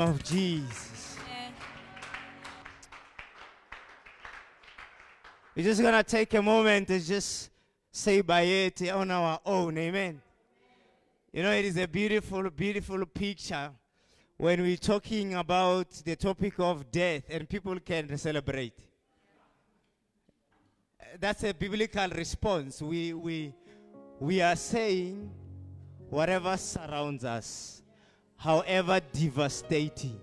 name of Jesus. We're just going to take a moment to just say Bayete on our own. Amen. You know, it is a beautiful, beautiful picture when we're talking about the topic of death and people can celebrate. That's a biblical response. We, we, we are saying whatever surrounds us, however devastating,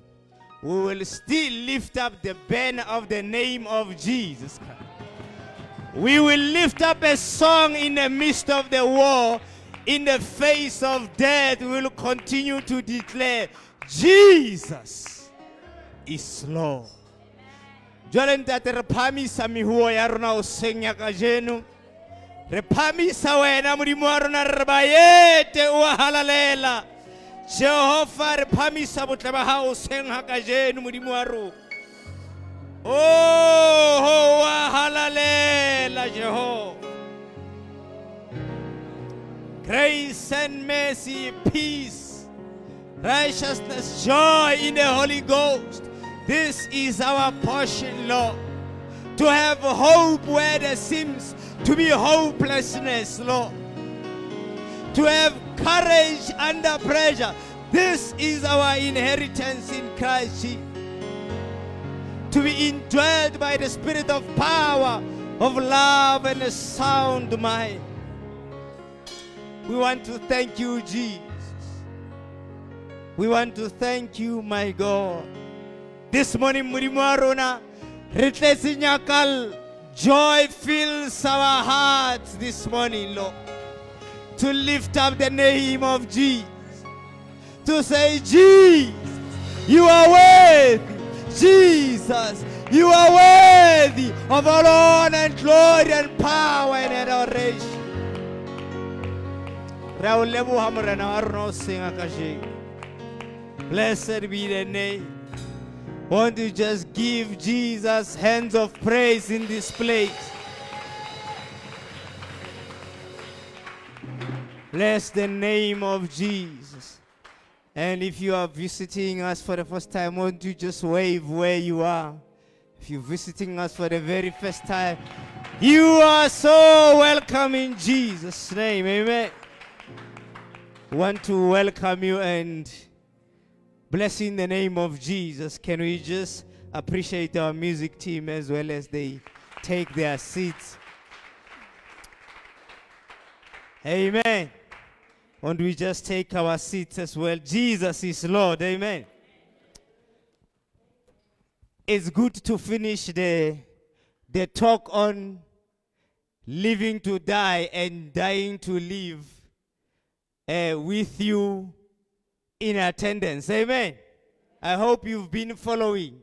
we will still lift up the banner of the name of Jesus Christ. We will lift up a song in the midst of the war. In the face of death, we will continue to declare, Jesus is Lord. jwale ntate re phamisa mehuo ya rona o seng ya kajeno re phamisa wena modimo wa rona re re baete o halalela jehova re phamisa botle ba hao seng ha kajeno modimo wa rona. Oh wa halalela jehova grace and mercy peace righteousness joy in the holy ghost. This is our portion lord. To have hope where there seems to be hopelessness lord. To have courage under pressure this is our inheritance in christ jesus to be indwelled by the spirit of power, of love, and a sound mind. We want to thank you, Jesus. We want to thank you, my God. This morning, Murimarona, Ritlesinyakal, joy fills our hearts this morning, Lord. To lift up the name of Jesus. To say, Jesus, you are worthy. Jesus, you are worthy of all honor and glory and power and adoration. Blessed be the name. Won't you just give Jesus hands of praise in this place? Bless the name of Jesus. And if you are visiting us for the first time, won't you just wave where you are? If you're visiting us for the very first time, you are so welcome in Jesus' name. Amen. Want to welcome you and bless in the name of Jesus. Can we just appreciate our music team as well as they take their seats? Amen. And we just take our seats as well. Jesus is Lord. Amen. It's good to finish the, the talk on living to die and dying to live uh, with you in attendance. Amen. I hope you've been following.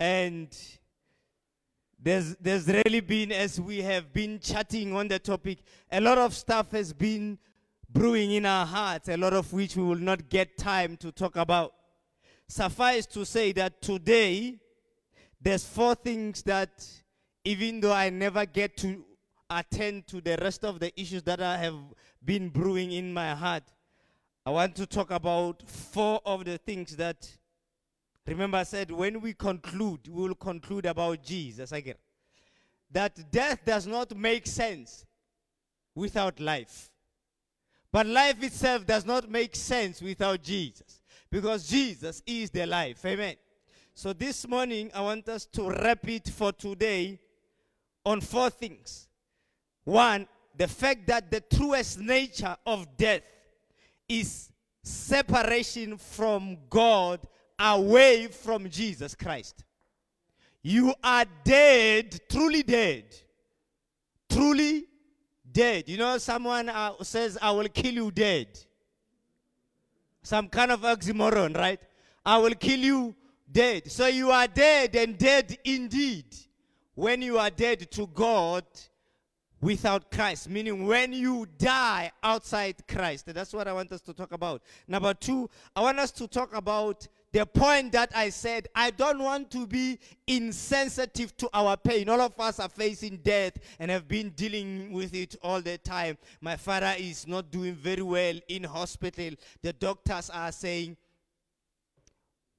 And there's, there's really been, as we have been chatting on the topic, a lot of stuff has been brewing in our hearts, a lot of which we will not get time to talk about. Suffice to say that today, there's four things that, even though I never get to attend to the rest of the issues that I have been brewing in my heart, I want to talk about four of the things that, remember, I said when we conclude, we will conclude about Jesus again. That death does not make sense without life. But life itself does not make sense without Jesus because Jesus is the life. Amen. So this morning, I want us to wrap it for today on four things. One, the fact that the truest nature of death is separation from God away from Jesus Christ. You are dead, truly dead. Truly dead. You know, someone uh, says, I will kill you dead. Some kind of oxymoron, right? I will kill you dead. So you are dead and dead indeed. When you are dead to God without Christ, meaning when you die outside Christ. That's what I want us to talk about. Number two, I want us to talk about the point that I said, I don't want to be insensitive to our pain. All of us are facing death and have been dealing with it all the time. My father is not doing very well in hospital. The doctors are saying,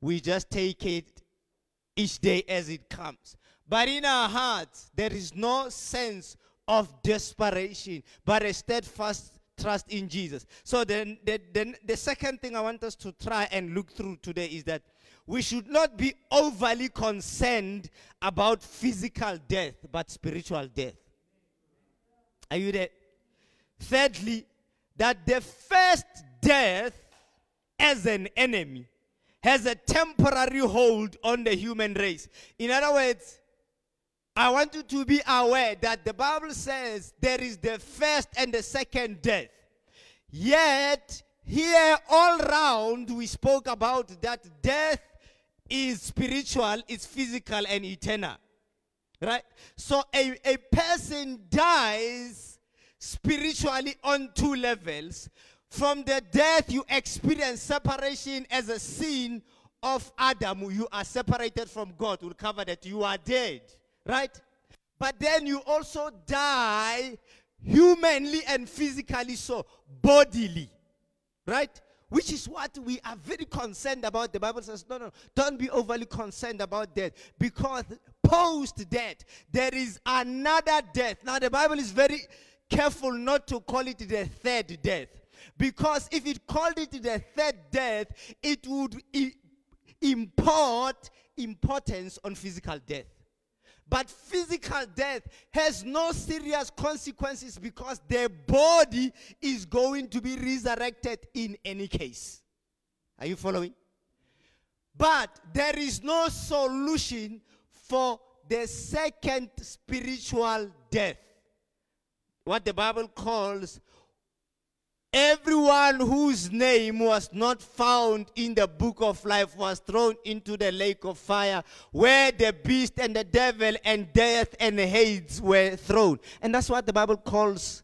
we just take it each day as it comes. But in our hearts, there is no sense of desperation, but a steadfast trust in Jesus. So then, the, the, second thing I want us to try and look through today is that we should not be overly concerned about physical death, but spiritual death. Are you there? Thirdly, that the first death as an enemy has a temporary hold on the human race. In other words, I want you to be aware that the Bible says there is the first and the second death. Yet, here all round, we spoke about that death is spiritual, it's physical, and eternal. Right? So, a, a person dies spiritually on two levels. From the death you experience separation as a sin of Adam, you are separated from God. We'll cover that. You are dead right? But then you also die humanly and physically so, bodily, right? Which is what we are very concerned about. The Bible says, no, no, don't be overly concerned about death because post death, there is another death. Now, the Bible is very careful not to call it the third death because if it called it the third death, it would import importance on physical death. But physical death has no serious consequences because their body is going to be resurrected in any case. Are you following? But there is no solution for the second spiritual death. What the Bible calls Everyone whose name was not found in the book of life was thrown into the lake of fire, where the beast and the devil and death and Hades were thrown. And that's what the Bible calls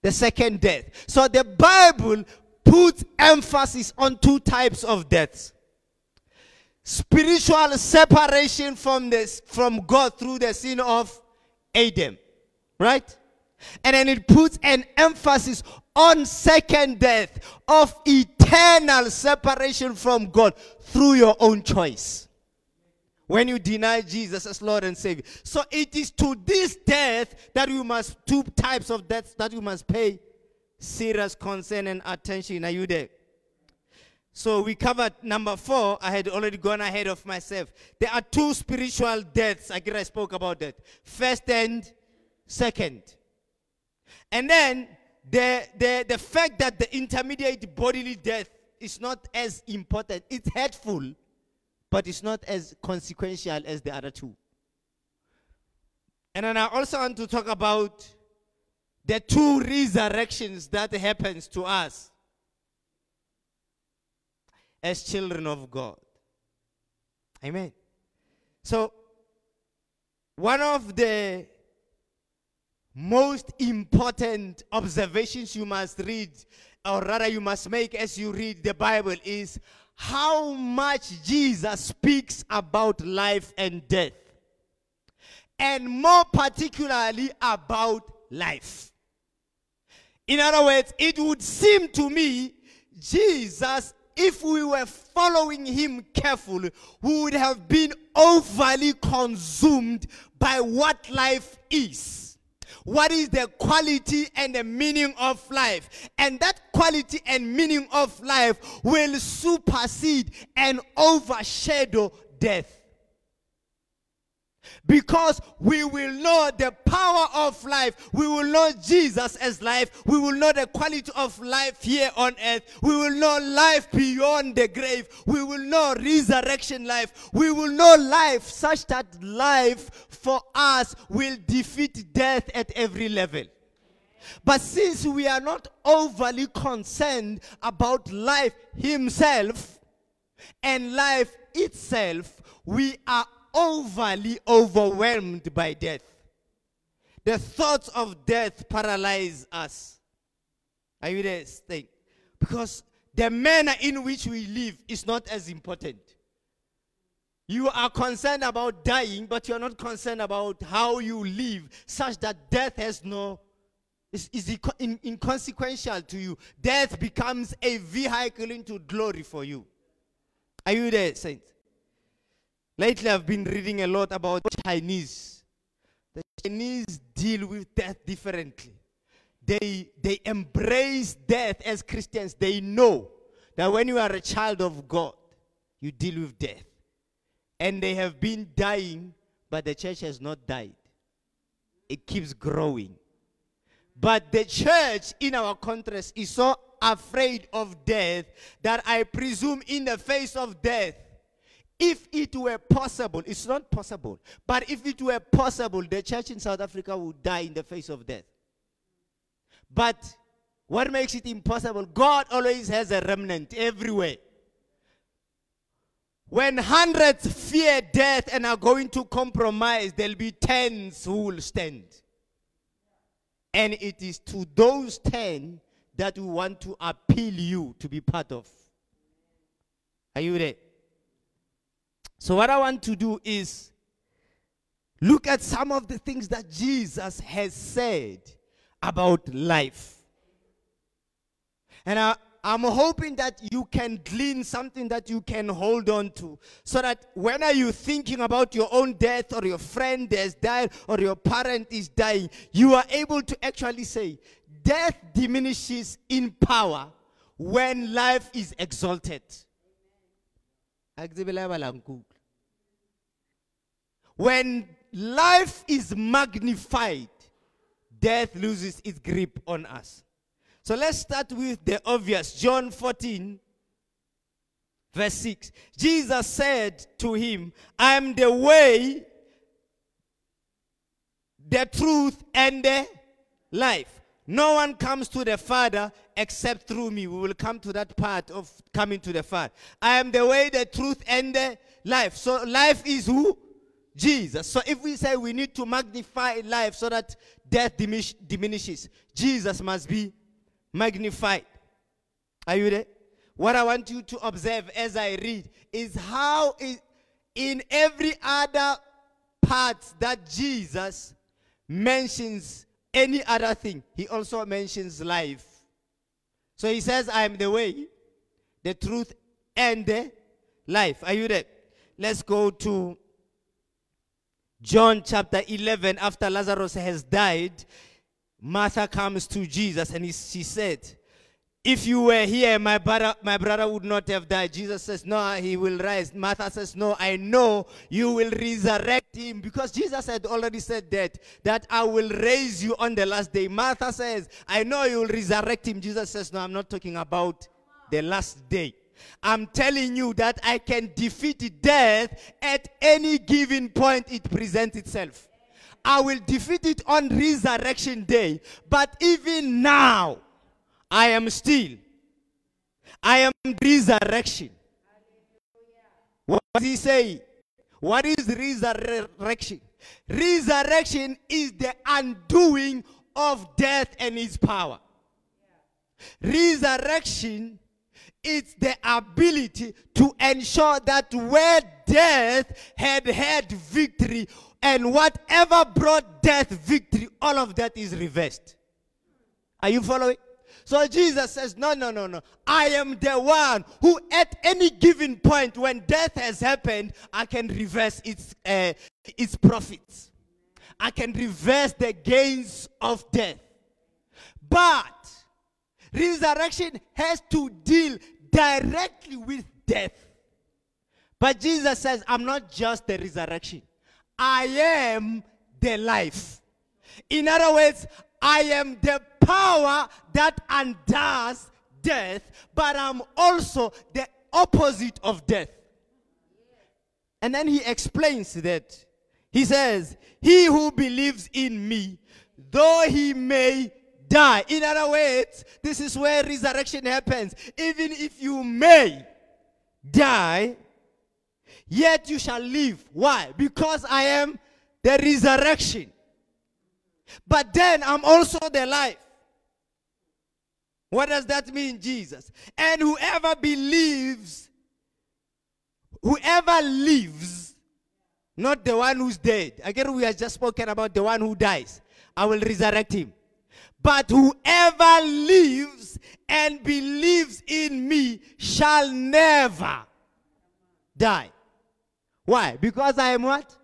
the second death. So the Bible puts emphasis on two types of deaths spiritual separation from this from God through the sin of Adam. Right? And then it puts an emphasis on second death of eternal separation from God through your own choice. When you deny Jesus as Lord and Savior. So it is to this death that you must, two types of deaths that you must pay serious concern and attention. Are you there? So we covered number four. I had already gone ahead of myself. There are two spiritual deaths. I guess I spoke about that. First and second. And then the, the, the fact that the intermediate bodily death is not as important, it's hurtful, but it's not as consequential as the other two. And then I also want to talk about the two resurrections that happens to us as children of God. Amen. So one of the most important observations you must read, or rather, you must make as you read the Bible, is how much Jesus speaks about life and death, and more particularly about life. In other words, it would seem to me Jesus, if we were following him carefully, would have been overly consumed by what life is what is the quality and the meaning of life. And that quality and meaning of life will supersede and overshadow death. Because we will know the power of life. We will know Jesus as life. We will know the quality of life here on earth. We will know life beyond the grave. We will know resurrection life. We will know life such that life for us will defeat death at every level. But since we are not overly concerned about life himself and life itself, we are overly overwhelmed by death. The thoughts of death paralyze us. Are you there? Think. Because the manner in which we live is not as important. You are concerned about dying, but you're not concerned about how you live, such that death has no is, is inconsequential to you. Death becomes a vehicle into glory for you. Are you there, saints? Lately, I've been reading a lot about Chinese. The Chinese deal with death differently. They, they embrace death as Christians. They know that when you are a child of God, you deal with death. And they have been dying, but the church has not died. It keeps growing. But the church in our contrast is so afraid of death that I presume in the face of death, if it were possible, it's not possible, but if it were possible, the church in South Africa would die in the face of death. But what makes it impossible? God always has a remnant everywhere. When hundreds fear death and are going to compromise, there'll be tens who will stand. And it is to those ten that we want to appeal you to be part of. Are you there? So, what I want to do is look at some of the things that Jesus has said about life. And I, I'm hoping that you can glean something that you can hold on to. So that when are you thinking about your own death or your friend has died or your parent is dying, you are able to actually say, death diminishes in power when life is exalted. When life is magnified, death loses its grip on us. So let's start with the obvious. John 14, verse 6. Jesus said to him, I am the way, the truth, and the life. No one comes to the Father except through me. We will come to that part of coming to the Father. I am the way, the truth, and the life. So life is who? Jesus. So if we say we need to magnify life so that death diminish, diminishes, Jesus must be magnified. Are you there? What I want you to observe as I read is how in every other part that Jesus mentions any other thing, he also mentions life. So he says, I am the way, the truth, and the life. Are you there? Let's go to John chapter 11. After Lazarus has died, Martha comes to Jesus and he, she said, if you were here, my brother, my brother would not have died. Jesus says, No, he will rise. Martha says, No, I know you will resurrect him because Jesus had already said that, that I will raise you on the last day. Martha says, I know you will resurrect him. Jesus says, No, I'm not talking about the last day. I'm telling you that I can defeat death at any given point it presents itself. I will defeat it on resurrection day. But even now, I am still. I am resurrection. What does he say? What is resurrection? Resurrection is the undoing of death and its power. Resurrection is the ability to ensure that where death had had victory and whatever brought death victory, all of that is reversed. Are you following? So Jesus says, No, no, no, no. I am the one who, at any given point when death has happened, I can reverse its, uh, its profits. I can reverse the gains of death. But resurrection has to deal directly with death. But Jesus says, I'm not just the resurrection, I am the life. In other words, I am the power that undoes death, but I'm also the opposite of death. And then he explains that. He says, He who believes in me, though he may die. In other words, this is where resurrection happens. Even if you may die, yet you shall live. Why? Because I am the resurrection. But then I'm also the life. What does that mean, Jesus? And whoever believes, whoever lives, not the one who's dead. Again, we have just spoken about the one who dies. I will resurrect him. But whoever lives and believes in me shall never die. Why? Because I am what?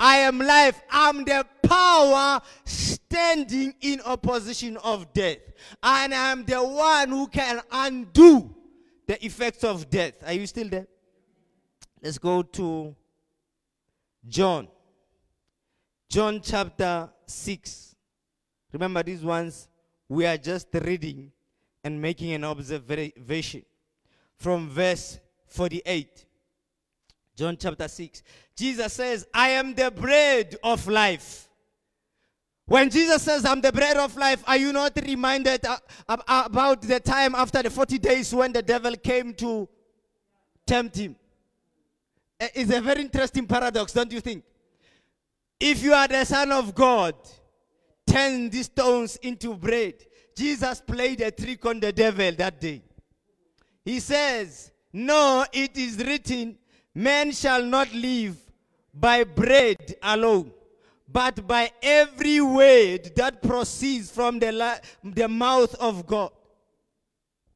I am life. I'm the power standing in opposition of death. And I'm the one who can undo the effects of death. Are you still there? Let's go to John. John chapter 6. Remember, these ones we are just reading and making an observation from verse 48. John chapter 6. Jesus says, I am the bread of life. When Jesus says, I'm the bread of life, are you not reminded about the time after the 40 days when the devil came to tempt him? It's a very interesting paradox, don't you think? If you are the Son of God, turn these stones into bread. Jesus played a trick on the devil that day. He says, No, it is written, Man shall not live by bread alone, but by every word that proceeds from the, la- the mouth of God.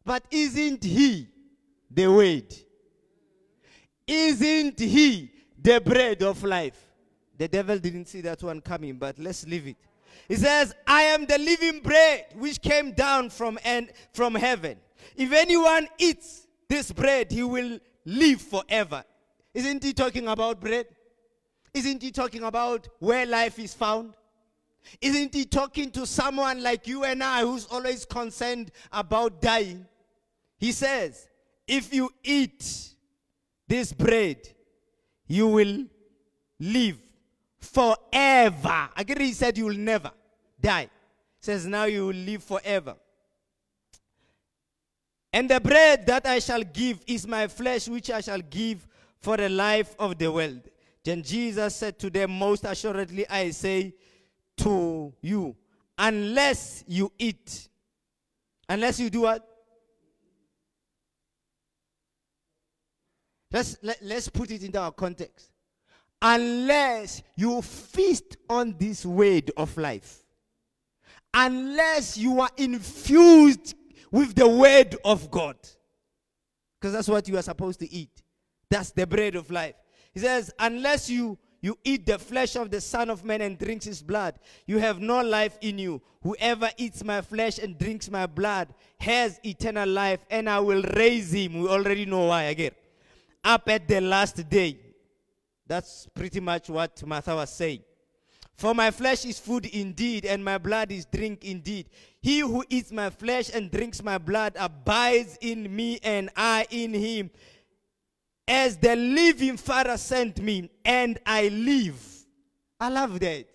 But isn't He the word? Isn't He the bread of life? The devil didn't see that one coming, but let's leave it. He says, I am the living bread which came down from, from heaven. If anyone eats this bread, he will live forever. Isn't he talking about bread? Isn't he talking about where life is found? Isn't he talking to someone like you and I who's always concerned about dying? He says, If you eat this bread, you will live forever. Again, he said you will never die. He says now you will live forever. And the bread that I shall give is my flesh, which I shall give for the life of the world. Then Jesus said to them, Most assuredly I say to you, unless you eat, unless you do what? Let's, let, us let us put it into our context. Unless you feast on this word of life, unless you are infused with the word of God, because that's what you are supposed to eat. That's the bread of life. He says, unless you you eat the flesh of the Son of Man and drinks his blood, you have no life in you. Whoever eats my flesh and drinks my blood has eternal life, and I will raise him. We already know why again. Up at the last day. That's pretty much what Martha was saying. For my flesh is food indeed, and my blood is drink indeed. He who eats my flesh and drinks my blood abides in me, and I in him as the living Father sent me, and I live. I love that.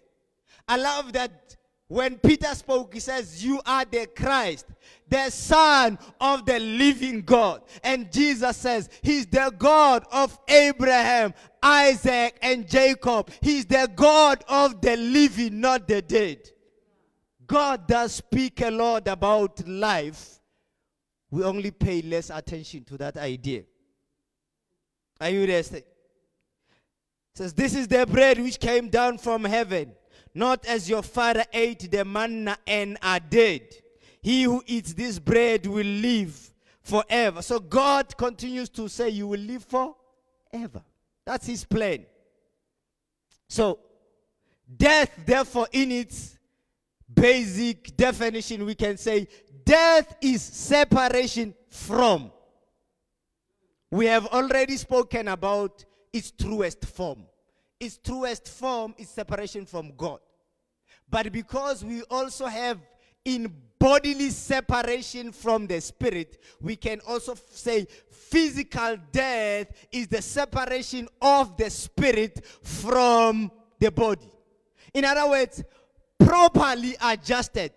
I love that when Peter spoke, he says, You are the Christ, the Son of the living God. And Jesus says, He's the God of Abraham, Isaac, and Jacob. He's the God of the living, not the dead. God does speak a lot about life. We only pay less attention to that idea. Are you resting? says, This is the bread which came down from heaven, not as your father ate the manna and are dead. He who eats this bread will live forever. So God continues to say, You will live forever. That's his plan. So, death, therefore, in its basic definition, we can say death is separation from. We have already spoken about its truest form. Its truest form is separation from God. But because we also have in bodily separation from the spirit, we can also f- say physical death is the separation of the spirit from the body. In other words, properly adjusted,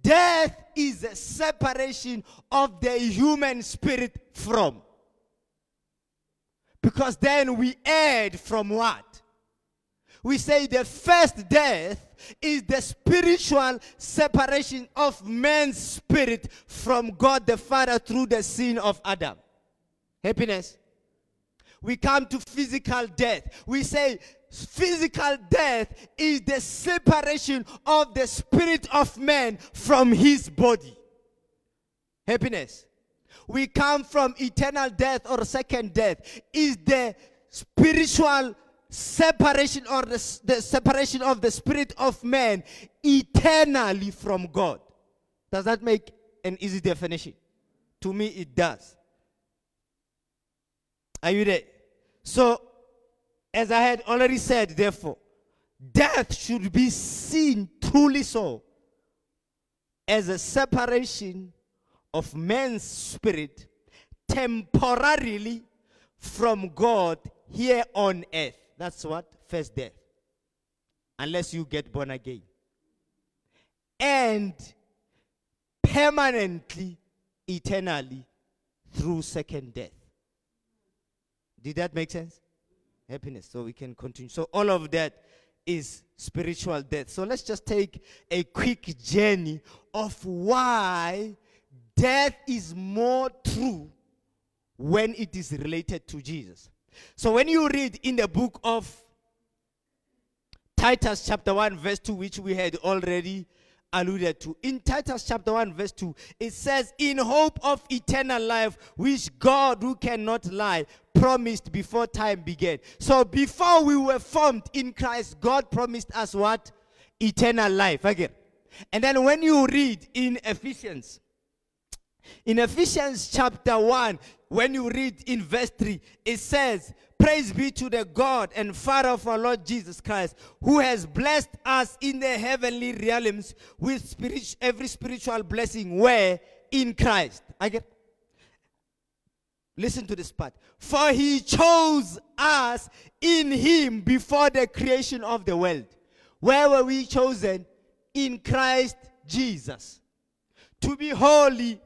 Death is a separation of the human spirit from. Because then we add from what? We say the first death is the spiritual separation of man's spirit from God the Father through the sin of Adam. Happiness. We come to physical death. We say physical death is the separation of the spirit of man from his body. Happiness. We come from eternal death or second death. Is the spiritual separation or the, the separation of the spirit of man eternally from God. Does that make an easy definition? To me, it does. Are you there? So, as I had already said, therefore, death should be seen truly so as a separation of man's spirit temporarily from God here on earth. That's what? First death. Unless you get born again. And permanently, eternally, through second death. Did that make sense? Happiness. So we can continue. So all of that is spiritual death. So let's just take a quick journey of why death is more true when it is related to Jesus. So when you read in the book of Titus chapter 1 verse 2 which we had already alluded to. In Titus chapter 1 verse 2 it says in hope of eternal life which God who cannot lie promised before time began. So before we were formed in Christ God promised us what? Eternal life again. And then when you read in Ephesians in Ephesians chapter 1, when you read in verse 3, it says, Praise be to the God and Father of our Lord Jesus Christ, who has blessed us in the heavenly realms with spirit, every spiritual blessing where in Christ. I get Listen to this part. For he chose us in him before the creation of the world. Where were we chosen? In Christ Jesus. To be holy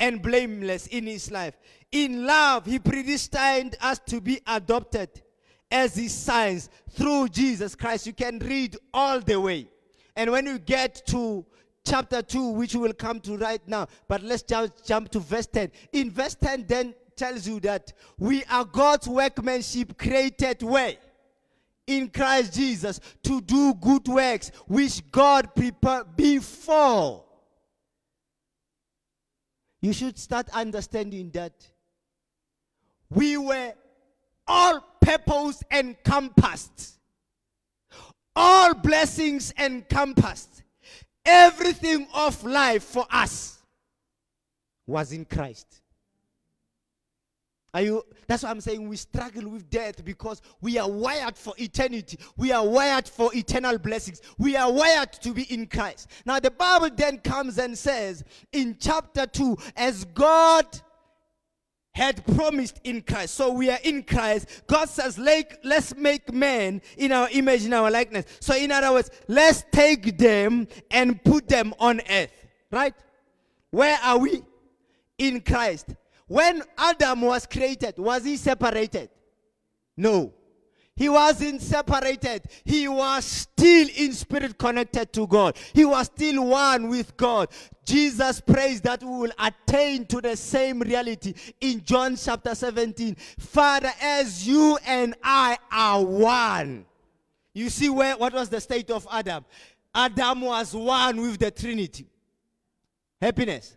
and blameless in his life. In love, he predestined us to be adopted as his sons through Jesus Christ. You can read all the way. And when you get to chapter 2, which we will come to right now, but let's just jump to verse 10. In verse 10, then tells you that we are God's workmanship created way In Christ Jesus to do good works which God prepared before you should start understanding that we were all purpose encompassed, all blessings encompassed, everything of life for us was in Christ. Are you? That's why I'm saying we struggle with death because we are wired for eternity. We are wired for eternal blessings. We are wired to be in Christ. Now, the Bible then comes and says in chapter 2, as God had promised in Christ. So we are in Christ. God says, let's make man in our image, in our likeness. So, in other words, let's take them and put them on earth. Right? Where are we? In Christ. When Adam was created, was he separated? No. He wasn't separated. He was still in spirit connected to God. He was still one with God. Jesus prays that we will attain to the same reality in John chapter 17. Father, as you and I are one. You see where what was the state of Adam? Adam was one with the Trinity. Happiness.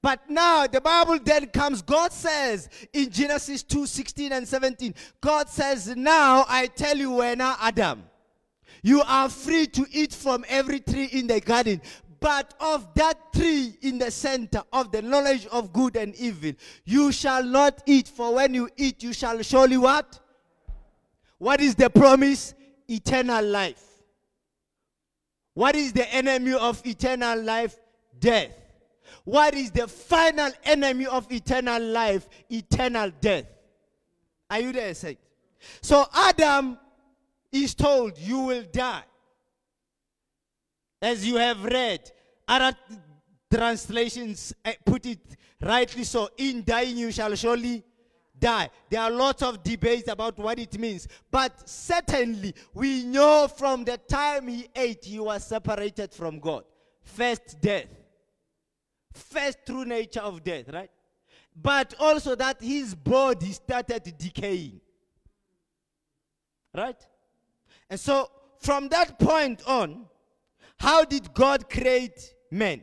But now the Bible then comes, God says in Genesis 2 16 and 17, God says, Now I tell you, when Adam, you are free to eat from every tree in the garden, but of that tree in the center of the knowledge of good and evil, you shall not eat, for when you eat, you shall surely what? What is the promise? Eternal life. What is the enemy of eternal life? Death. What is the final enemy of eternal life? Eternal death. Are you there, saint? So Adam is told, You will die. As you have read, other translations eh, put it rightly so in dying, you shall surely die. There are lots of debates about what it means. But certainly, we know from the time he ate, he was separated from God. First, death first true nature of death, right? But also that his body started decaying. Right? And so from that point on, how did God create man?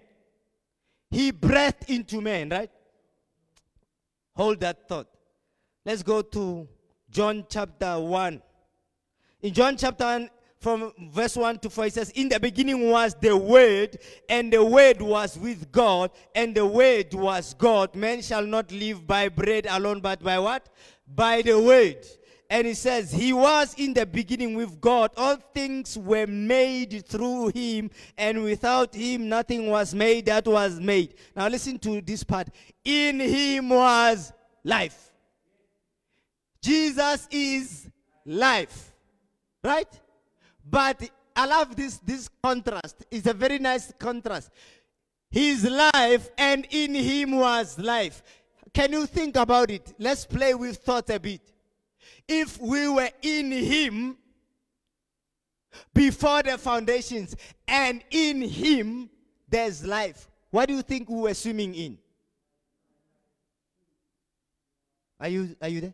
He breathed into man, right? Hold that thought. Let's go to John chapter 1. In John chapter 1, from verse 1 to 4, it says, In the beginning was the Word, and the Word was with God, and the Word was God. Man shall not live by bread alone, but by what? By the Word. And he says, He was in the beginning with God. All things were made through Him, and without Him, nothing was made that was made. Now, listen to this part. In Him was life. Jesus is life. Right? But I love this, this contrast. It's a very nice contrast. His life and in him was life. Can you think about it? Let's play with thought a bit. If we were in him before the foundations and in him there's life, what do you think we were swimming in? Are you, are you there?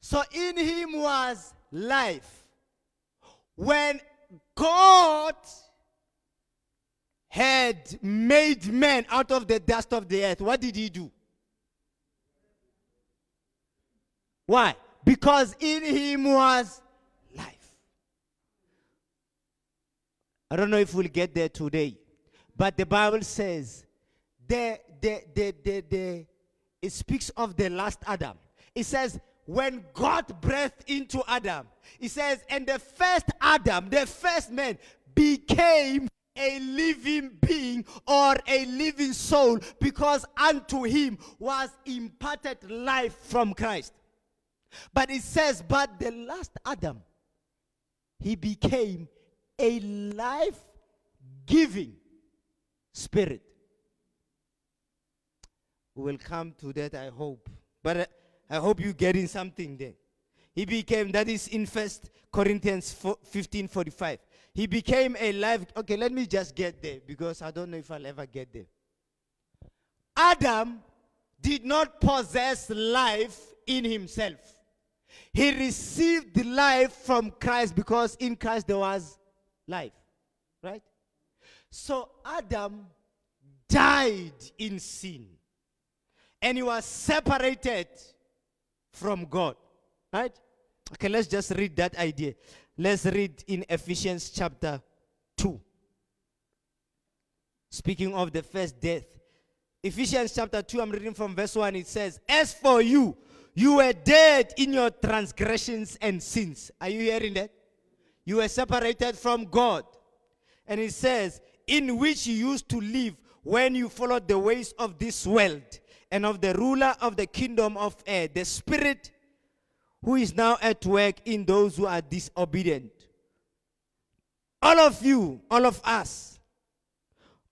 So in him was life. When God had made man out of the dust of the earth, what did he do? Why? Because in him was life. I don't know if we'll get there today, but the Bible says the, the, the, the, the, it speaks of the last Adam. It says, when God breathed into Adam, he says, and the first Adam, the first man, became a living being or a living soul because unto him was imparted life from Christ. But it says, but the last Adam, he became a life giving spirit. We will come to that, I hope. But uh, I hope you're getting something there. He became, that is in First Corinthians 15 45. He became a life. Okay, let me just get there because I don't know if I'll ever get there. Adam did not possess life in himself. He received life from Christ because in Christ there was life. Right? So Adam died in sin. And he was separated from God. Right? Okay, let's just read that idea. Let's read in Ephesians chapter 2. Speaking of the first death. Ephesians chapter 2, I'm reading from verse 1. It says, As for you, you were dead in your transgressions and sins. Are you hearing that? You were separated from God. And it says, In which you used to live when you followed the ways of this world and of the ruler of the kingdom of air, the spirit who is now at work in those who are disobedient. All of you, all of us,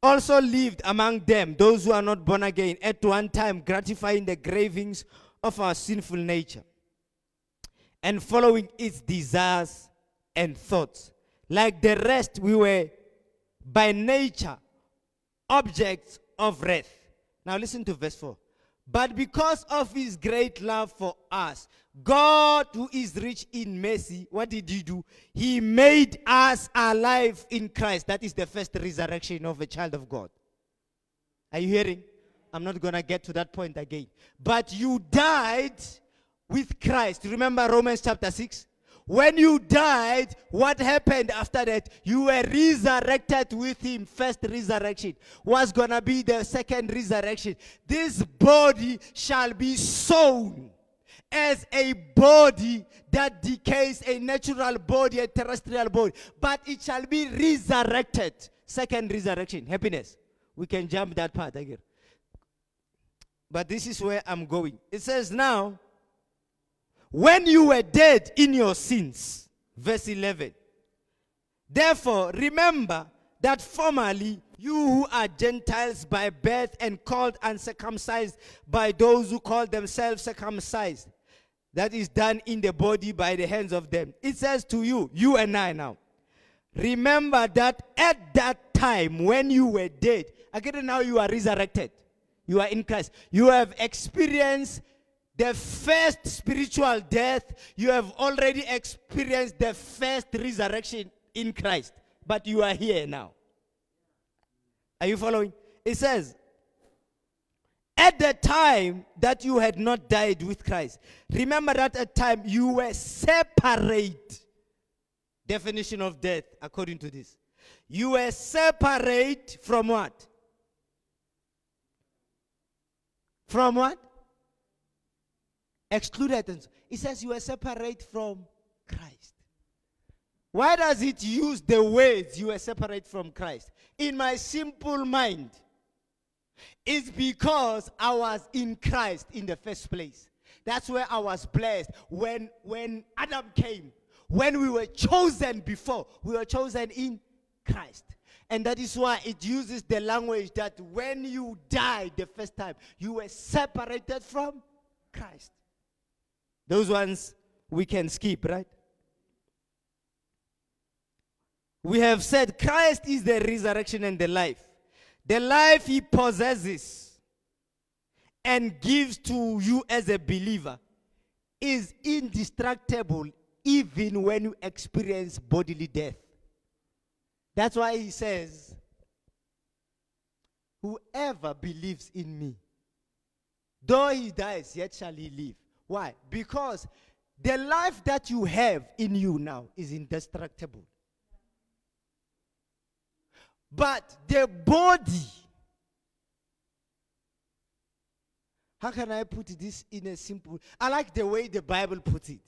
also lived among them, those who are not born again, at one time gratifying the cravings of our sinful nature and following its desires and thoughts. Like the rest, we were by nature objects of wrath. Now listen to verse 4. But because of his great love for us, God, who is rich in mercy, what did he do? He made us alive in Christ. That is the first resurrection of a child of God. Are you hearing? I'm not going to get to that point again. But you died with Christ. Remember Romans chapter 6? When you died, what happened after that? You were resurrected with him. First resurrection was going to be the second resurrection. This body shall be sown as a body that decays, a natural body, a terrestrial body, but it shall be resurrected. Second resurrection, happiness. We can jump that part again. But this is where I'm going. It says now, when you were dead in your sins. Verse 11. Therefore, remember that formerly you who are Gentiles by birth and called uncircumcised by those who call themselves circumcised, that is done in the body by the hands of them. It says to you, you and I now, remember that at that time when you were dead, again now you are resurrected. You are in Christ. You have experienced the first spiritual death, you have already experienced the first resurrection in Christ. But you are here now. Are you following? It says, At the time that you had not died with Christ, remember that at time you were separate. Definition of death, according to this. You were separate from what? From what? Excluded. It says you were separate from Christ. Why does it use the words you were separate from Christ? In my simple mind, it's because I was in Christ in the first place. That's where I was blessed. When, when Adam came, when we were chosen before, we were chosen in Christ. And that is why it uses the language that when you died the first time, you were separated from Christ. Those ones we can skip, right? We have said Christ is the resurrection and the life. The life he possesses and gives to you as a believer is indestructible even when you experience bodily death. That's why he says, Whoever believes in me, though he dies, yet shall he live. Why? Because the life that you have in you now is indestructible. But the body, how can I put this in a simple? I like the way the Bible puts it.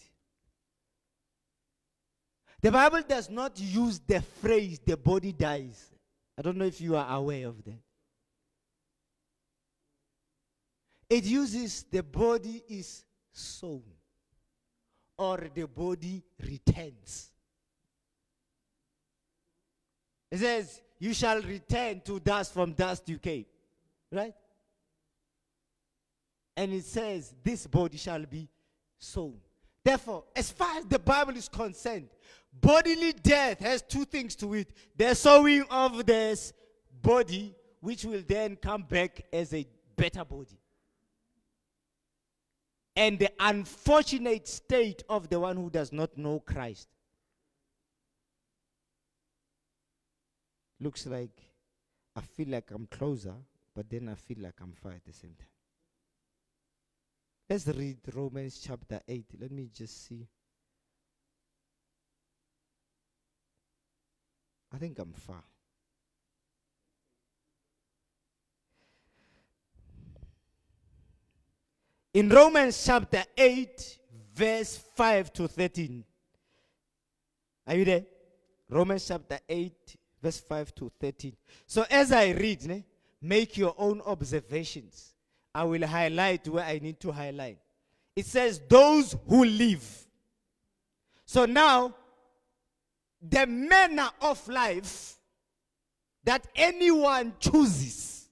The Bible does not use the phrase the body dies. I don't know if you are aware of that. It uses the body is sown or the body returns. It says, You shall return to dust from dust you came. Right? And it says, This body shall be sown. Therefore, as far as the Bible is concerned, bodily death has two things to it the sowing of this body, which will then come back as a better body, and the unfortunate state of the one who does not know Christ. Looks like I feel like I'm closer, but then I feel like I'm far at the same time. Let's read Romans chapter 8. Let me just see. I think I'm far. In Romans chapter 8, verse 5 to 13. Are you there? Romans chapter 8, verse 5 to 13. So as I read, ne, make your own observations. I will highlight where I need to highlight. It says, Those who live. So now, the manner of life that anyone chooses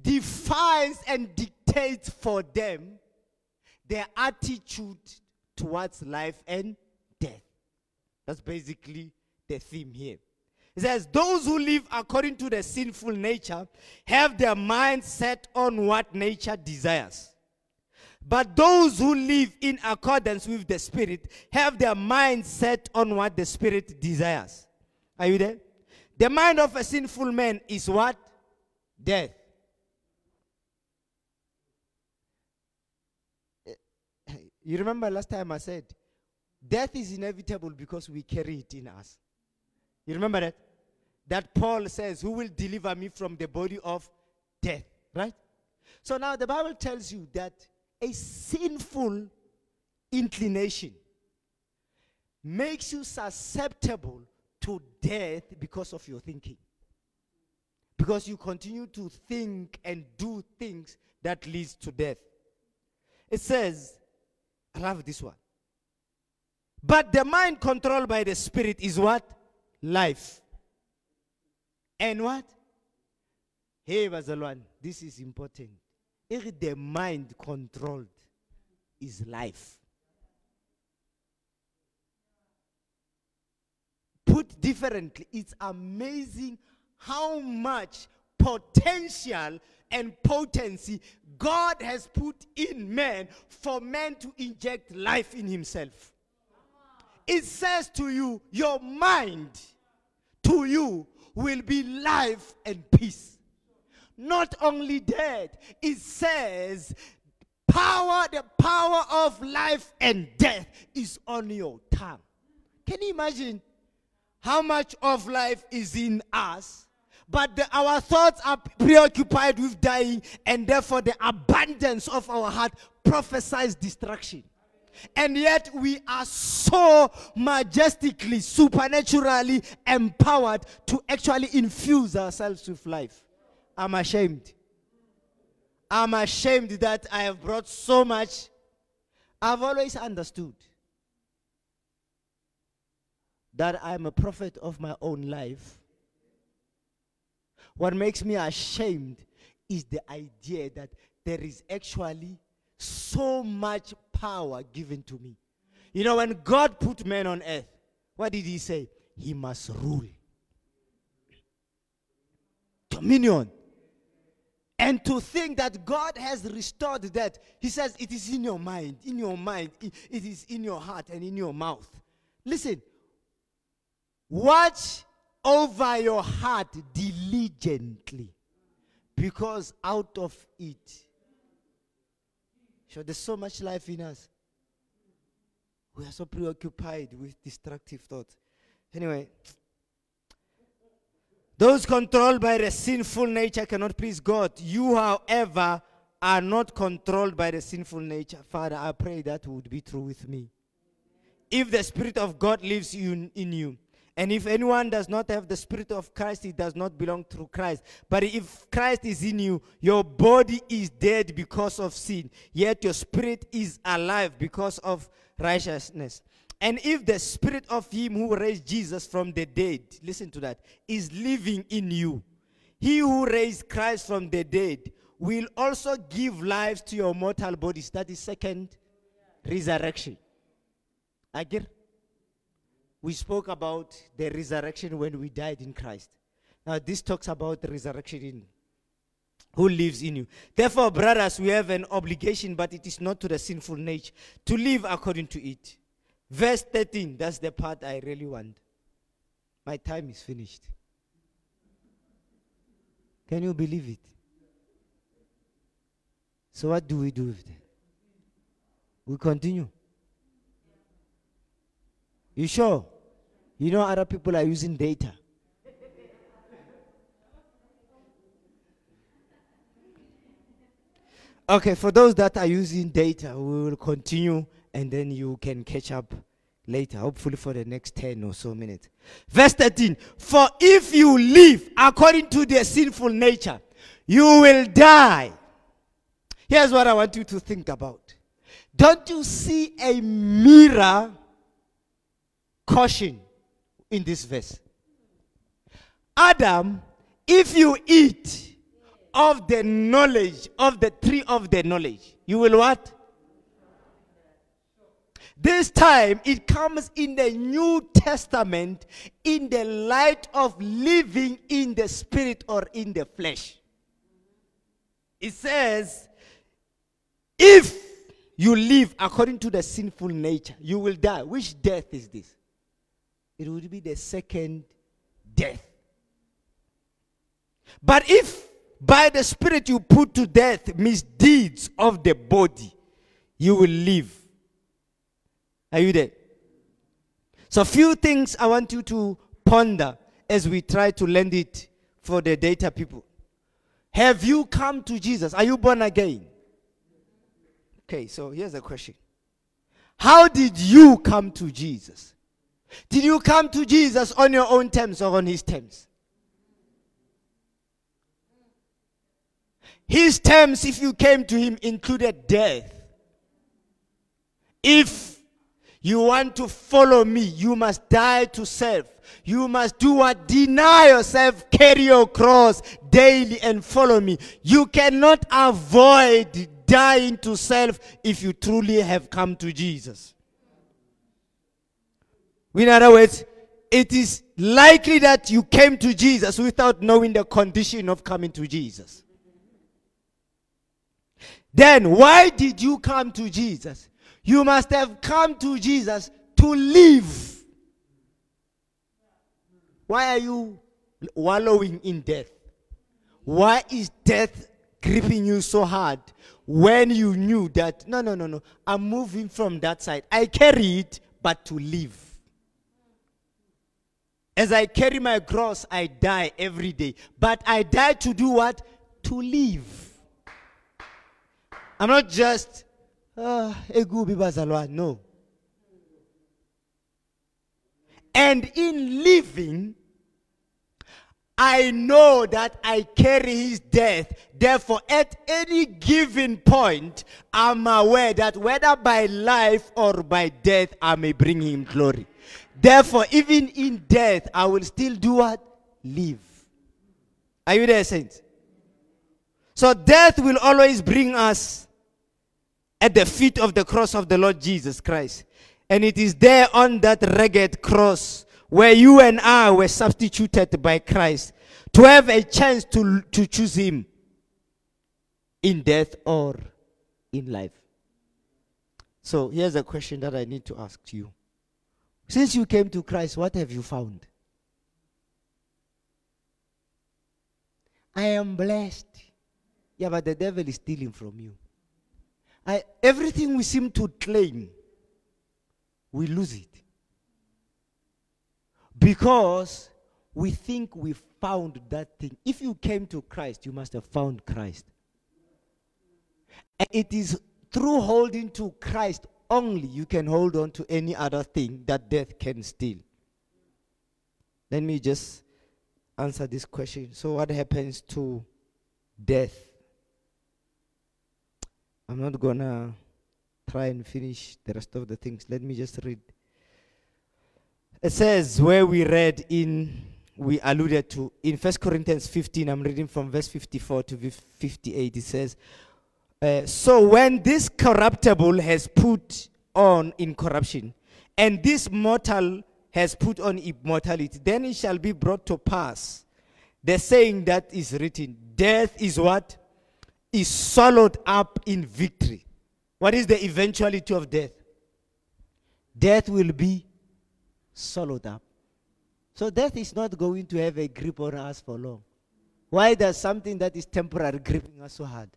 defines and dictates for them their attitude towards life and death. That's basically the theme here. It says, Those who live according to the sinful nature have their mind set on what nature desires. But those who live in accordance with the Spirit have their mind set on what the Spirit desires. Are you there? The mind of a sinful man is what? Death. You remember last time I said, death is inevitable because we carry it in us. You remember that? That Paul says, Who will deliver me from the body of death? Right? So now the Bible tells you that a sinful inclination makes you susceptible to death because of your thinking. Because you continue to think and do things that leads to death. It says, Love this one. But the mind controlled by the spirit is what? life. And what? Hey, Bazalwan, this is important. If the mind controlled is life. Put differently, it's amazing how much potential and potency God has put in man for man to inject life in himself. It says to you, your mind to you will be life and peace. not only dead, it says power, the power of life and death is on your tongue. Can you imagine how much of life is in us? But the, our thoughts are preoccupied with dying, and therefore the abundance of our heart prophesies destruction. And yet we are so majestically, supernaturally empowered to actually infuse ourselves with life. I'm ashamed. I'm ashamed that I have brought so much. I've always understood that I'm a prophet of my own life. What makes me ashamed is the idea that there is actually so much power given to me. You know, when God put man on earth, what did he say? He must rule. Dominion. And to think that God has restored that, he says it is in your mind, in your mind, it is in your heart and in your mouth. Listen, watch over your heart diligently, because out of it, so there's so much life in us. We are so preoccupied with destructive thoughts. Anyway, those controlled by the sinful nature cannot please God. You, however, are not controlled by the sinful nature. Father, I pray that would be true with me. If the Spirit of God lives in, in you, and if anyone does not have the Spirit of Christ, he does not belong to Christ. But if Christ is in you, your body is dead because of sin, yet your spirit is alive because of righteousness. And if the spirit of him who raised Jesus from the dead, listen to that, is living in you, he who raised Christ from the dead will also give life to your mortal bodies. That is second resurrection. Agir? We spoke about the resurrection when we died in Christ. Now, this talks about the resurrection in who lives in you. Therefore, brothers, we have an obligation, but it is not to the sinful nature, to live according to it. Verse 13, that's the part I really want. My time is finished. Can you believe it? So, what do we do with it? We continue. You sure? You know, other people are using data. Okay, for those that are using data, we will continue and then you can catch up later, hopefully for the next 10 or so minutes. Verse 13 For if you live according to their sinful nature, you will die. Here's what I want you to think about. Don't you see a mirror caution in this verse? Adam, if you eat of the knowledge of the tree of the knowledge, you will what? This time it comes in the New Testament in the light of living in the spirit or in the flesh. It says, if you live according to the sinful nature, you will die. Which death is this? It would be the second death. But if by the Spirit you put to death misdeeds of the body, you will live. Are you there? So, a few things I want you to ponder as we try to lend it for the data people. Have you come to Jesus? Are you born again? Okay, so here's a question How did you come to Jesus? Did you come to Jesus on your own terms or on his terms? His terms, if you came to him, included death. If you want to follow me, you must die to self. You must do what? Deny yourself, carry your cross daily, and follow me. You cannot avoid dying to self if you truly have come to Jesus. In other words, it is likely that you came to Jesus without knowing the condition of coming to Jesus. Then why did you come to Jesus? You must have come to Jesus to live. Why are you wallowing in death? Why is death gripping you so hard when you knew that, no, no, no, no, I'm moving from that side? I carry it, but to live. As I carry my cross, I die every day. But I die to do what? To live. I'm not just, uh, no. And in living, I know that I carry his death. Therefore, at any given point, I'm aware that whether by life or by death, I may bring him glory. Therefore, even in death, I will still do what? Live. Are you there, saints? So, death will always bring us at the feet of the cross of the Lord Jesus Christ. And it is there on that rugged cross where you and I were substituted by Christ to have a chance to, to choose Him in death or in life. So here's a question that I need to ask you. Since you came to Christ, what have you found? I am blessed. Yeah, but the devil is stealing from you. I, everything we seem to claim, we lose it. Because we think we found that thing. If you came to Christ, you must have found Christ. And it is through holding to Christ only you can hold on to any other thing that death can steal. Let me just answer this question. So, what happens to death? I'm not gonna try and finish the rest of the things. Let me just read it says where we read in, we alluded to in First Corinthians 15, I'm reading from verse 54 to 58. It says, uh, So when this corruptible has put on incorruption, and this mortal has put on immortality, then it shall be brought to pass. The saying that is written, Death is what? Is swallowed up in victory. What is the eventuality of death? Death will be swallowed up. So death is not going to have a grip on us for long. Why does something that is temporary gripping us so hard?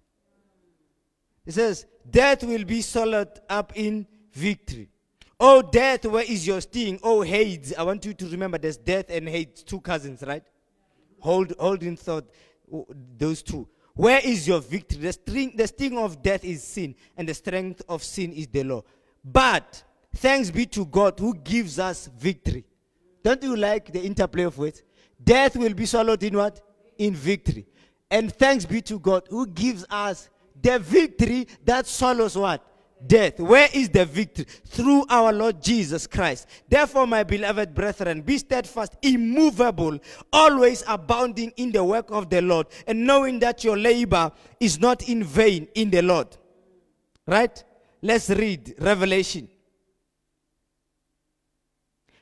It says, Death will be swallowed up in victory. Oh, death, where is your sting? Oh, Hades. I want you to remember there's death and Hades, two cousins, right? Hold, hold in thought those two. Where is your victory? The sting, the sting of death is sin, and the strength of sin is the law. But Thanks be to God who gives us victory. Don't you like the interplay of words? Death will be swallowed in what? In victory. And thanks be to God who gives us the victory that swallows what? Death. Where is the victory? Through our Lord Jesus Christ. Therefore, my beloved brethren, be steadfast, immovable, always abounding in the work of the Lord, and knowing that your labor is not in vain in the Lord. Right? Let's read Revelation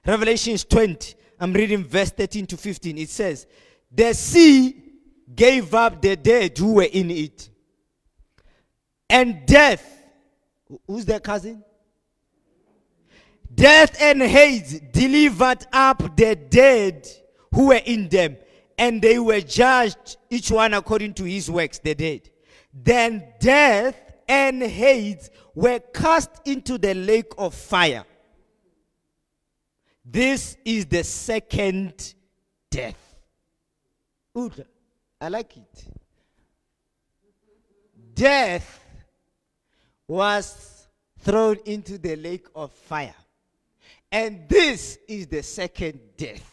Revelations 20, I'm reading verse 13 to 15. It says, The sea gave up the dead who were in it. And death, who's their cousin? Death and Hades delivered up the dead who were in them, and they were judged, each one according to his works, the dead. Then death and Hades were cast into the lake of fire. This is the second death. Ooh, I like it. Death was thrown into the lake of fire. And this is the second death.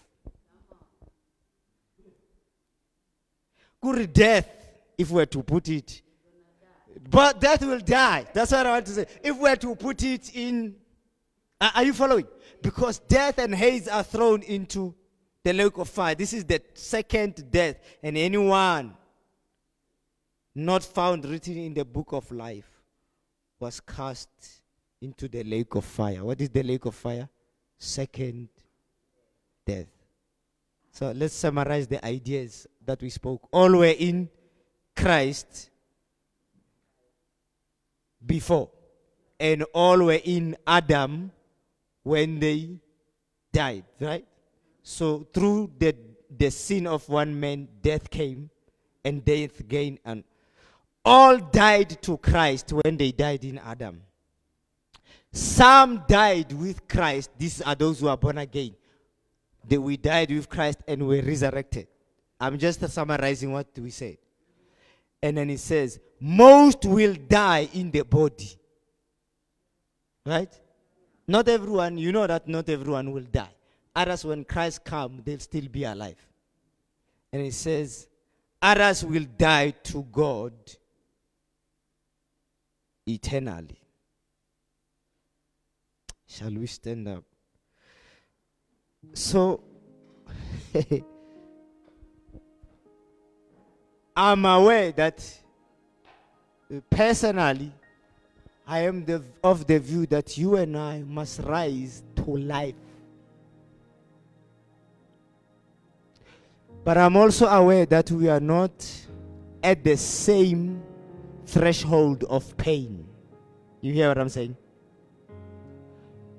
Good death, if we're to put it. But death will die. That's what I want to say. If we're to put it in. Are you following? because death and Hades are thrown into the lake of fire. This is the second death, and anyone not found written in the book of life was cast into the lake of fire. What is the lake of fire? Second death. So let's summarize the ideas that we spoke. All were in Christ before, and all were in Adam when they died, right? So through the, the sin of one man, death came, and death gained and all died to Christ when they died in Adam. Some died with Christ. These are those who are born again. They, we died with Christ and were resurrected. I'm just summarizing what we said. And then it says, most will die in the body. Right? Not everyone, you know that not everyone will die. Others, when Christ comes, they'll still be alive. And it says, others will die to God eternally. Shall we stand up? So, I'm aware that personally, I am the, of the view that you and I must rise to life. But I'm also aware that we are not at the same threshold of pain. You hear what I'm saying?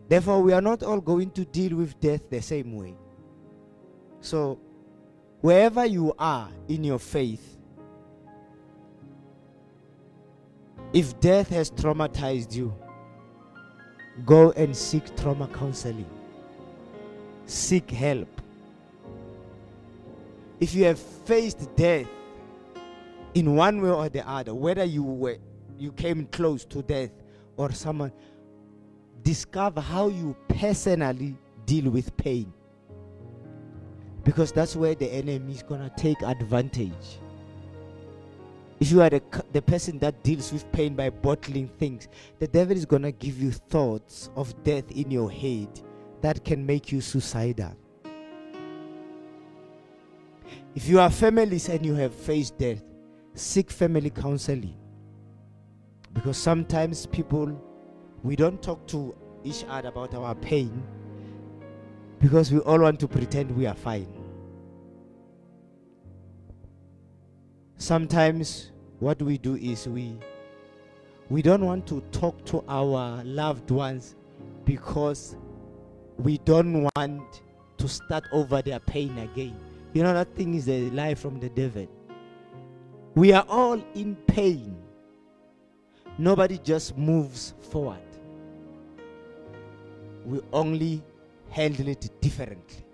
Therefore, we are not all going to deal with death the same way. So, wherever you are in your faith, if death has traumatized you, go and seek trauma counseling. Seek help. If you have faced death in one way or the other, whether you were you came close to death or someone, discover how you personally deal with pain. Because that's where the enemy is gonna take advantage. If you are the, the person that deals with pain by bottling things, the devil is gonna give you thoughts of death in your head that can make you suicidal. If you are families and you have faced death, seek family counseling. Because sometimes people, we don't talk to each other about our pain because we all want to pretend we are fine. Sometimes what we do is we we don't want to talk to our loved ones because we don't want to start over their pain again. You know, that thing is a lie from the devil. We are all in pain. Nobody just moves forward. We only handle it differently.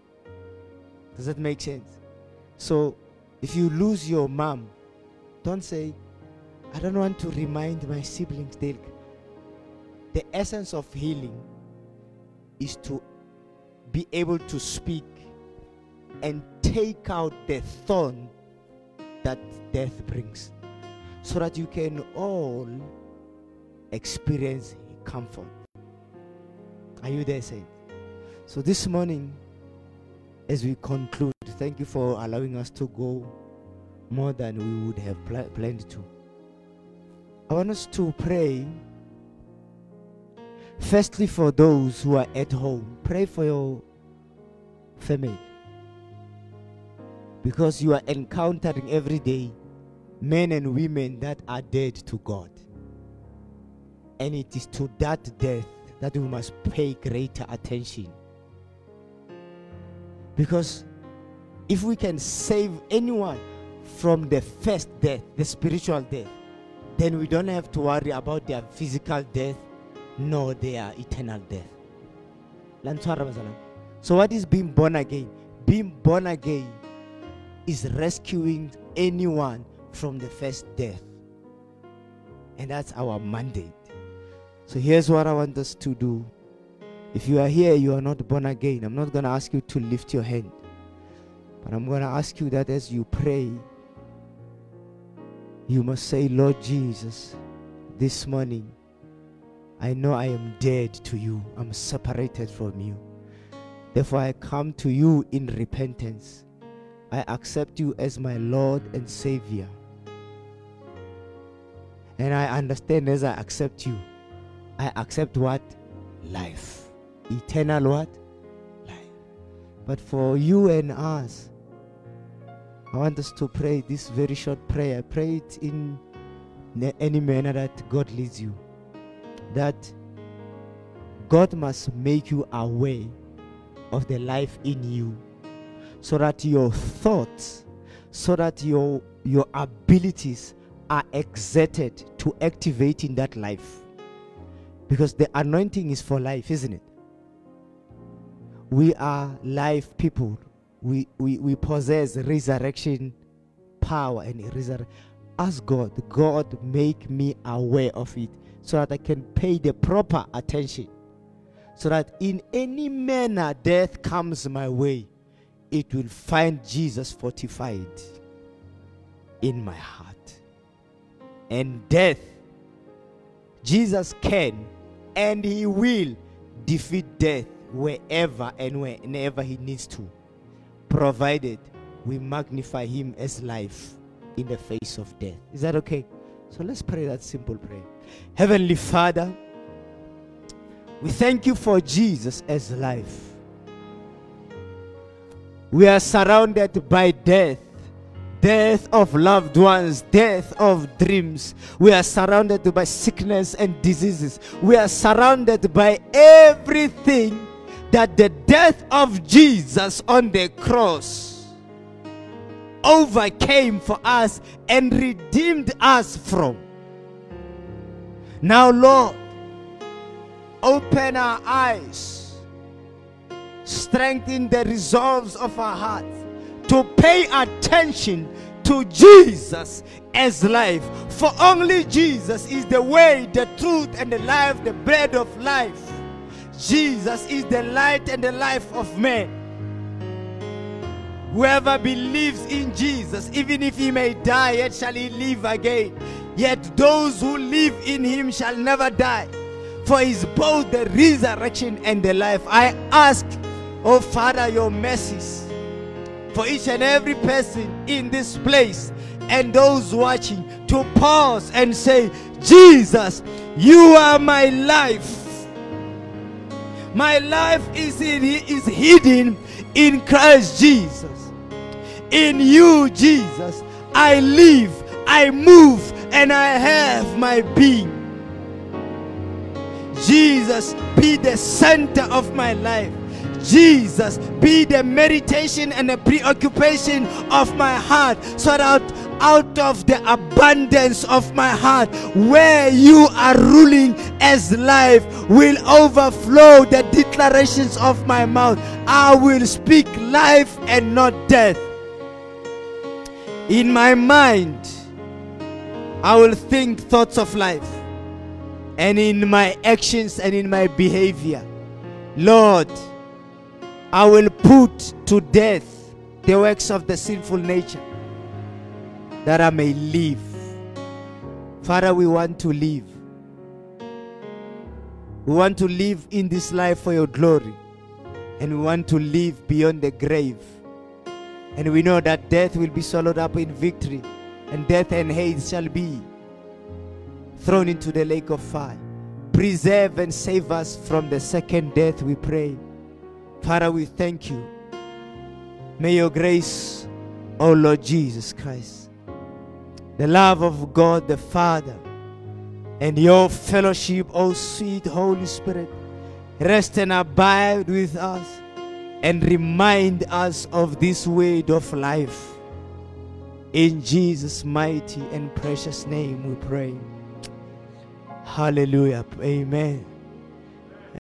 Does that make sense? So, if you lose your mom, don't say, I don't want to remind my siblings. they The essence of healing is to be able to speak and take out the thorn that death brings so that you can all experience comfort. Are you there, saint? So this morning, as we conclude, thank you for allowing us to go more than we would have pl- planned to. I want us to pray. Firstly, for those who are at home, pray for your family because you are encountering every day men and women that are dead to God. And it is to that death that we must pay greater attention. Because if we can save anyone from the first death, the spiritual death, then we don't have to worry about their physical death nor their eternal death. So, what is being born again? Being born again is rescuing anyone from the first death. And that's our mandate. So here's what I want us to do. If you are here, you are not born again. I'm not going to ask you to lift your hand. But I'm going to ask you that as you pray, you must say, Lord Jesus, this morning, I know I am dead to you. I'm separated from you. Therefore, I come to you in repentance. I accept you as my Lord and Savior. And I understand as I accept you, I accept what? Life. Eternal what? Life. But for you and us, I want us to pray this very short prayer. Pray it in any manner that God leads you. That God must make you aware of the life in you so that your thoughts so that your your abilities are exerted to activate in that life. Because the anointing is for life, isn't it? We are life people. We we, we possess resurrection power and resurrection. Ask God, God, make me aware of it so that I can pay the proper attention. So that in any manner death comes my way, it will find Jesus fortified in my heart. And death, Jesus can and he will defeat death wherever and whenever he needs to, provided we magnify him as life in the face of death. Is that okay? So let's pray that simple prayer. Heavenly Father, we thank you for Jesus as life. We are surrounded by death death of loved ones, death of dreams. We are surrounded by sickness and diseases. We are surrounded by everything that the death of Jesus on the cross overcame for us and redeemed us from. Now, Lord, open our eyes, strengthen the resolves of our hearts to pay attention to Jesus as life. For only Jesus is the way, the truth, and the life, the bread of life. Jesus is the light and the life of man. Whoever believes in Jesus, even if he may die, yet shall he live again. Yet those who live in him shall never die. For he is both the resurrection and the life. I ask, oh Father, your mercies for each and every person in this place and those watching to pause and say, Jesus, you are my life. My life is, in, is hidden in Christ Jesus. In you, Jesus, I live, I move, and I have my being. Jesus, be the center of my life. Jesus be the meditation and the preoccupation of my heart so that out of the abundance of my heart where you are ruling as life will overflow the declarations of my mouth. I will speak life and not death. In my mind i will think thoughts of life and in my actions and in my behavior. Lord I will put to death the works of the sinful nature that I may live. Father, we want to live. We want to live in this life for your glory. And we want to live beyond the grave. And we know that death will be swallowed up in victory. And death and Hades shall be thrown into the lake of fire. Preserve and save us from the second death, we pray. Father, we thank you. May your grace, O oh Lord Jesus Christ, the love of God the Father, and your fellowship, O oh sweet Holy Spirit, rest and abide with us and remind us of this word of life. In Jesus' mighty and precious name we pray. Hallelujah. Amen.